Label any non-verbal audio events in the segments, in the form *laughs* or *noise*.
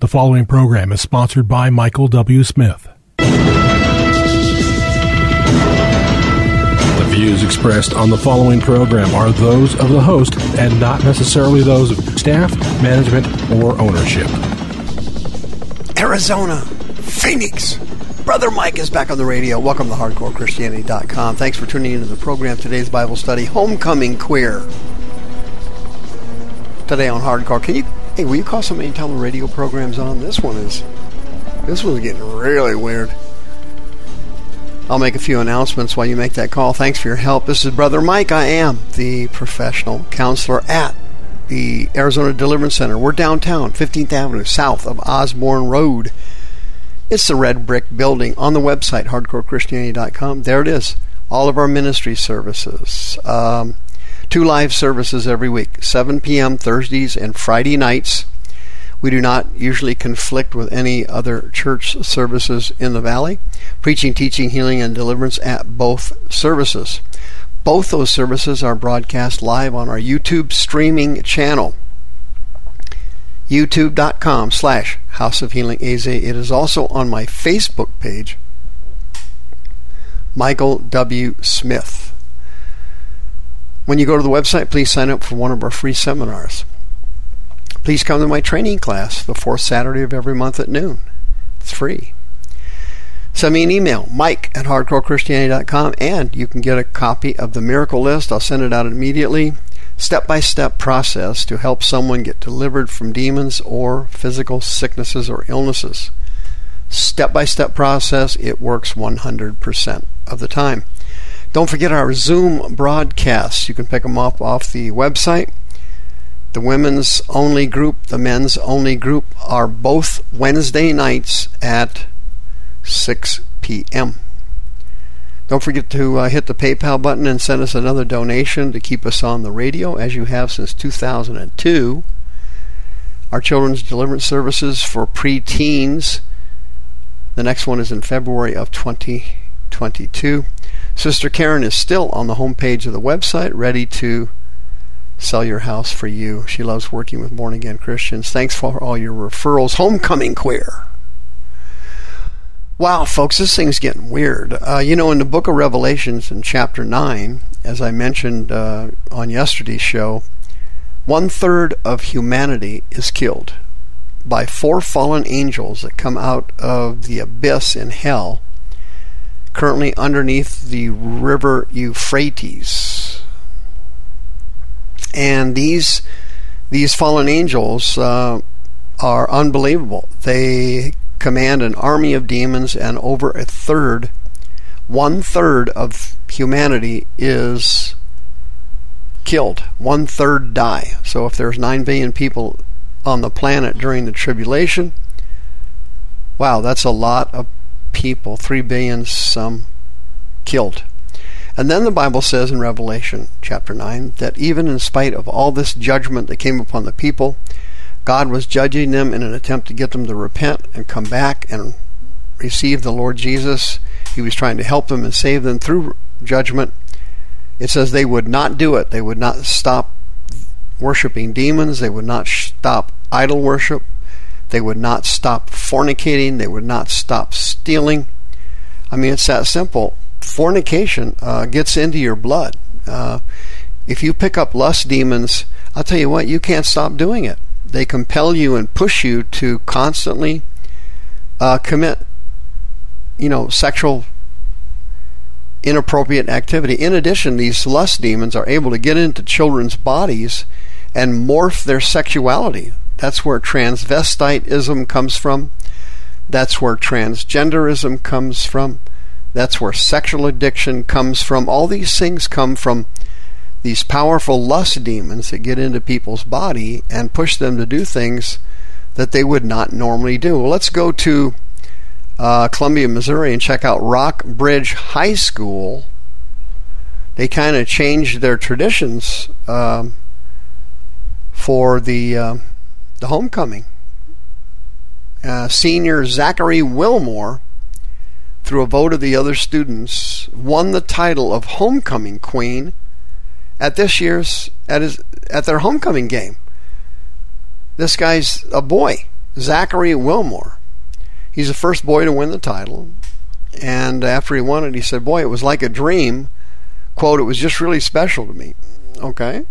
The following program is sponsored by Michael W. Smith. The views expressed on the following program are those of the host and not necessarily those of staff, management, or ownership. Arizona, Phoenix. Brother Mike is back on the radio. Welcome to HardcoreChristianity.com. Thanks for tuning into the program. Today's Bible study, Homecoming Queer. Today on Hardcore, can you Hey, will you call somebody and the radio program's on? This one is. This one's getting really weird. I'll make a few announcements while you make that call. Thanks for your help. This is Brother Mike. I am the professional counselor at the Arizona Deliverance Center. We're downtown, 15th Avenue, south of Osborn Road. It's the red brick building on the website, hardcorechristianity.com. There it is. All of our ministry services. Um, Two live services every week, 7 p.m. Thursdays and Friday nights. We do not usually conflict with any other church services in the valley. Preaching, teaching, healing, and deliverance at both services. Both those services are broadcast live on our YouTube streaming channel. YouTube.com slash House of Healing AZ. It is also on my Facebook page, Michael W. Smith. When you go to the website, please sign up for one of our free seminars. Please come to my training class the fourth Saturday of every month at noon. It's free. Send me an email, mike at hardcorechristianity.com, and you can get a copy of the miracle list. I'll send it out immediately. Step by step process to help someone get delivered from demons or physical sicknesses or illnesses. Step by step process, it works 100% of the time. Don't forget our Zoom broadcasts. You can pick them up off the website. The women's only group, the men's only group are both Wednesday nights at 6 p.m. Don't forget to uh, hit the PayPal button and send us another donation to keep us on the radio, as you have since 2002. Our children's deliverance services for preteens. The next one is in February of 2022. Sister Karen is still on the homepage of the website, ready to sell your house for you. She loves working with born again Christians. Thanks for all your referrals. Homecoming Queer. Wow, folks, this thing's getting weird. Uh, you know, in the book of Revelations, in chapter 9, as I mentioned uh, on yesterday's show, one third of humanity is killed by four fallen angels that come out of the abyss in hell currently underneath the river Euphrates. And these these fallen angels uh, are unbelievable. They command an army of demons, and over a third, one third of humanity is killed. One third die. So if there's nine billion people on the planet during the tribulation, wow, that's a lot of people, three billion some, killed. And then the Bible says in Revelation chapter 9 that even in spite of all this judgment that came upon the people, God was judging them in an attempt to get them to repent and come back and receive the Lord Jesus. He was trying to help them and save them through judgment. It says they would not do it. They would not stop worshiping demons. They would not stop idol worship. They would not stop fornicating. They would not stop stealing. I mean, it's that simple. Fornication uh, gets into your blood. Uh, if you pick up lust demons, I'll tell you what, you can't stop doing it. They compel you and push you to constantly uh, commit, you know, sexual inappropriate activity. In addition, these lust demons are able to get into children's bodies and morph their sexuality. That's where transvestitism comes from. That's where transgenderism comes from. That's where sexual addiction comes from. All these things come from these powerful lust demons that get into people's body and push them to do things that they would not normally do. Well, let's go to uh, Columbia, Missouri, and check out Rock Bridge High School. They kind of changed their traditions um, for the uh, the homecoming. Uh, senior Zachary Wilmore, through a vote of the other students, won the title of homecoming queen at this year's at his at their homecoming game. This guy's a boy, Zachary Wilmore. He's the first boy to win the title. And after he won it, he said, Boy, it was like a dream. Quote, it was just really special to me. Okay.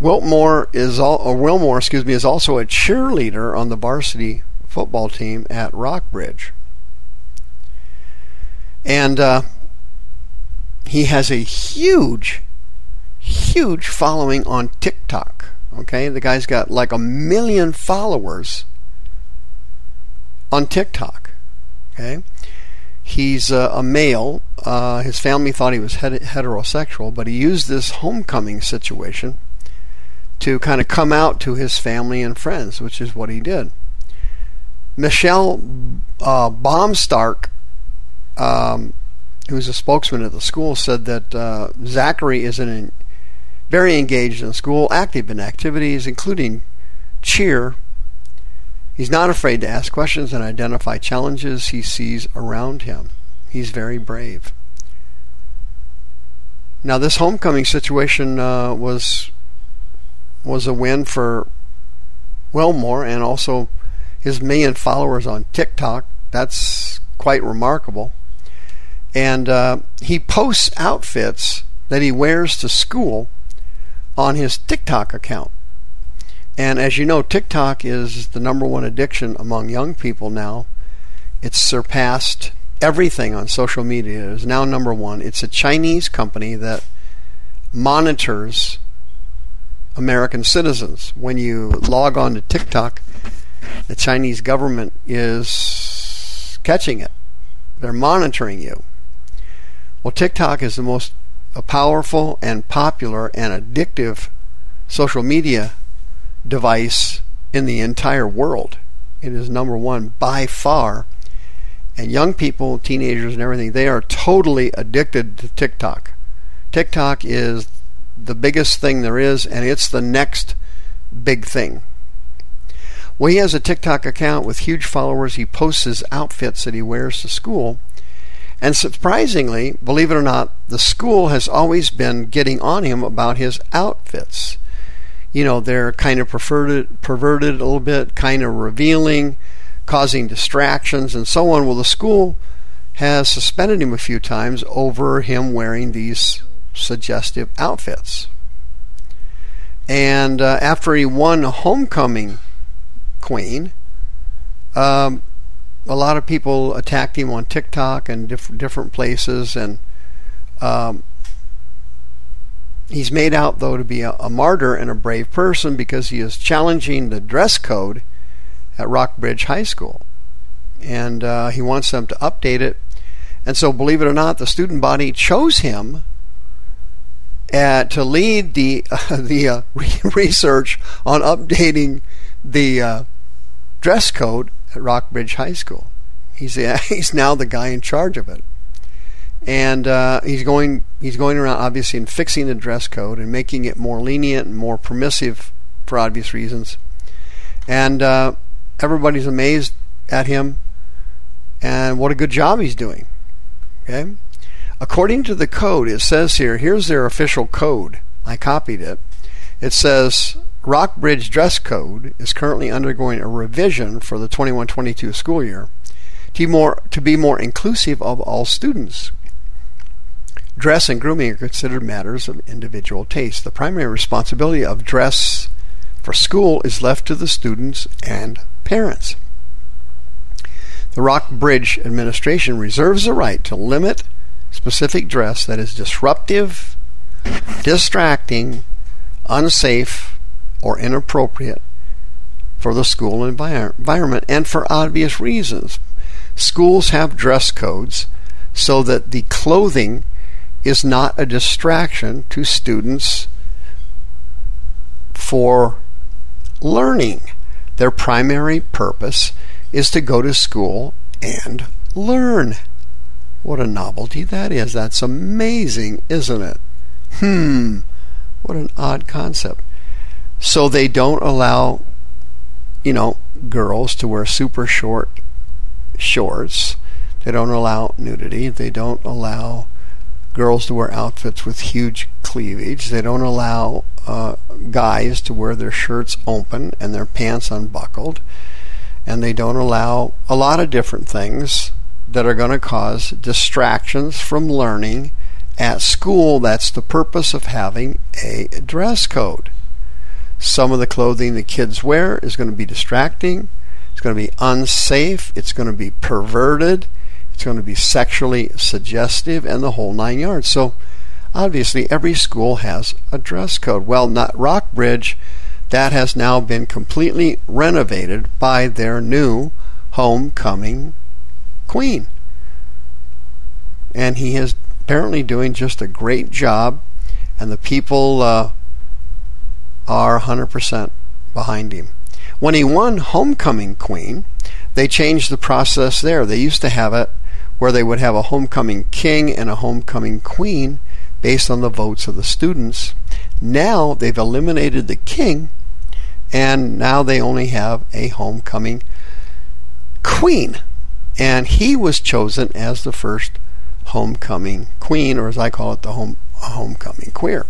Wilmore is all, or Wilmore, excuse me, is also a cheerleader on the varsity football team at Rock Bridge. And uh, he has a huge, huge following on TikTok. Okay, the guy's got like a million followers on TikTok. Okay, he's uh, a male. Uh, his family thought he was heterosexual, but he used this homecoming situation to kind of come out to his family and friends, which is what he did. Michelle uh, Baumstark, um, who's a spokesman at the school, said that uh, Zachary is an very engaged in school, active in activities, including cheer. He's not afraid to ask questions and identify challenges he sees around him. He's very brave. Now, this homecoming situation uh, was was a win for Wilmore and also his million followers on TikTok. That's quite remarkable. And uh, he posts outfits that he wears to school on his TikTok account. And as you know, TikTok is the number one addiction among young people now. It's surpassed everything on social media. It is now number one. It's a Chinese company that monitors American citizens. When you log on to TikTok, the Chinese government is catching it. They're monitoring you. Well, TikTok is the most powerful and popular and addictive social media device in the entire world. It is number one by far. And young people, teenagers, and everything, they are totally addicted to TikTok. TikTok is the biggest thing there is, and it's the next big thing. Well, he has a TikTok account with huge followers. He posts his outfits that he wears to school. And surprisingly, believe it or not, the school has always been getting on him about his outfits. You know, they're kind of perverted, perverted a little bit, kind of revealing, causing distractions, and so on. Well, the school has suspended him a few times over him wearing these suggestive outfits. And uh, after he won Homecoming Queen, um, a lot of people attacked him on TikTok and diff- different places, and um, he's made out though to be a, a, martyr and a brave person because he is challenging the dress code at Rock Bridge High School, and uh, he wants them to update it. And so, believe it or not, the student body chose him at, to lead the uh, *laughs* the uh, *laughs* research on updating the uh, dress code at Rock Bridge High School. He's *laughs* he's now the guy in charge of it, and uh, he's going he's going around obviously and fixing the dress code and making it more lenient and more permissive for obvious reasons, and uh, everybody's amazed at him and what a good job he's doing. Okay, according to the code, it says here here's their official code. I copied it. It says Rock Bridge dress code is currently undergoing a revision for the 21-22 school year to be more to be more inclusive of all students. Dress and grooming are considered matters of individual taste. The primary responsibility of dress for school is left to the students and parents. The Rock Bridge administration reserves the right to limit specific dress that is disruptive, distracting, unsafe, or inappropriate for the school environment and for obvious reasons. Schools have dress codes so that the clothing is not a distraction to students for learning. Their primary purpose is to go to school and learn. What a novelty that is. That's amazing, isn't it? Hmm, what an odd concept. So they don't allow, you know, girls to wear super short shorts. They don't allow nudity. They don't allow girls to wear outfits with huge cleavage. They don't allow uh, guys to wear their shirts open and their pants unbuckled. And they don't allow a lot of different things that are going to cause distractions from learning at school. That's the purpose of having a dress code. Some of the clothing the kids wear is going to be distracting. It's going to be unsafe. It's going to be perverted. It's going to be sexually suggestive and the whole nine yards. So, obviously, every school has a dress code. Well, not Rock Bridge. That has now been completely renovated by their new homecoming queen. And he is apparently doing just a great job, and the people uh, are 100% behind him. When he won Homecoming Queen, they changed the process there. They used to have it where they would have a homecoming king and a homecoming queen based on the votes of the students. Now they've eliminated the king, and now they only have a homecoming queen. And he was chosen as the first homecoming queen, or as I call it, the home, homecoming queer.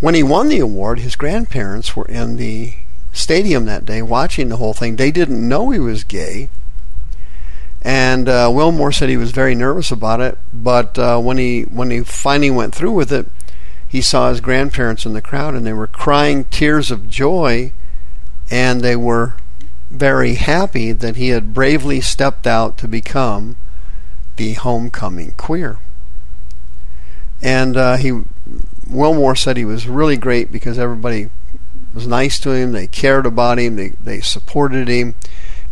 When he won the award, his grandparents were in the stadium that day watching the whole thing. They didn't know he was gay, and uh, Wilmore said he was very nervous about it. But uh, when he when he finally went through with it, he saw his grandparents in the crowd, and they were crying tears of joy, and they were very happy that he had bravely stepped out to become the homecoming queer. And uh, he Wilmore said he was really great because everybody was nice to him, they cared about him, they, they supported him,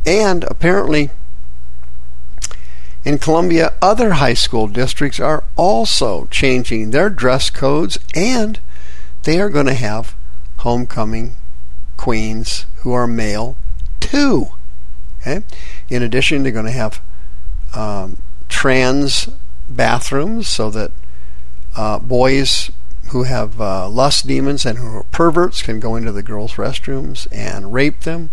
and apparently in Columbia, other high school districts are also changing their dress codes and they are going to have homecoming queens who are male too. Okay? In addition, they're going to have um, trans bathrooms so that uh, boys who have uh, lust demons and who are perverts can go into the girls' restrooms and rape them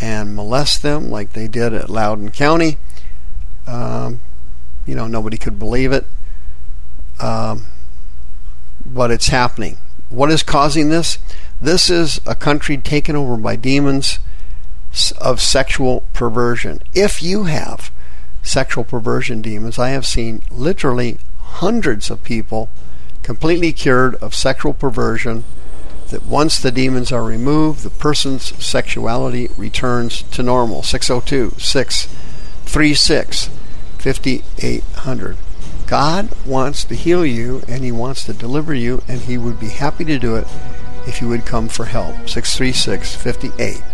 and molest them like they did at Loudoun County. Um, you know, nobody could believe it. Um, but it's happening. What is causing this? This is a country taken over by demons of sexual perversion. If you have sexual perversion demons, I have seen literally hundreds of people completely cured of sexual perversion. That once the demons are removed, the person's sexuality returns to normal. 602 636 5800. God wants to heal you and He wants to deliver you, and He would be happy to do it if you would come for help. 636 5800.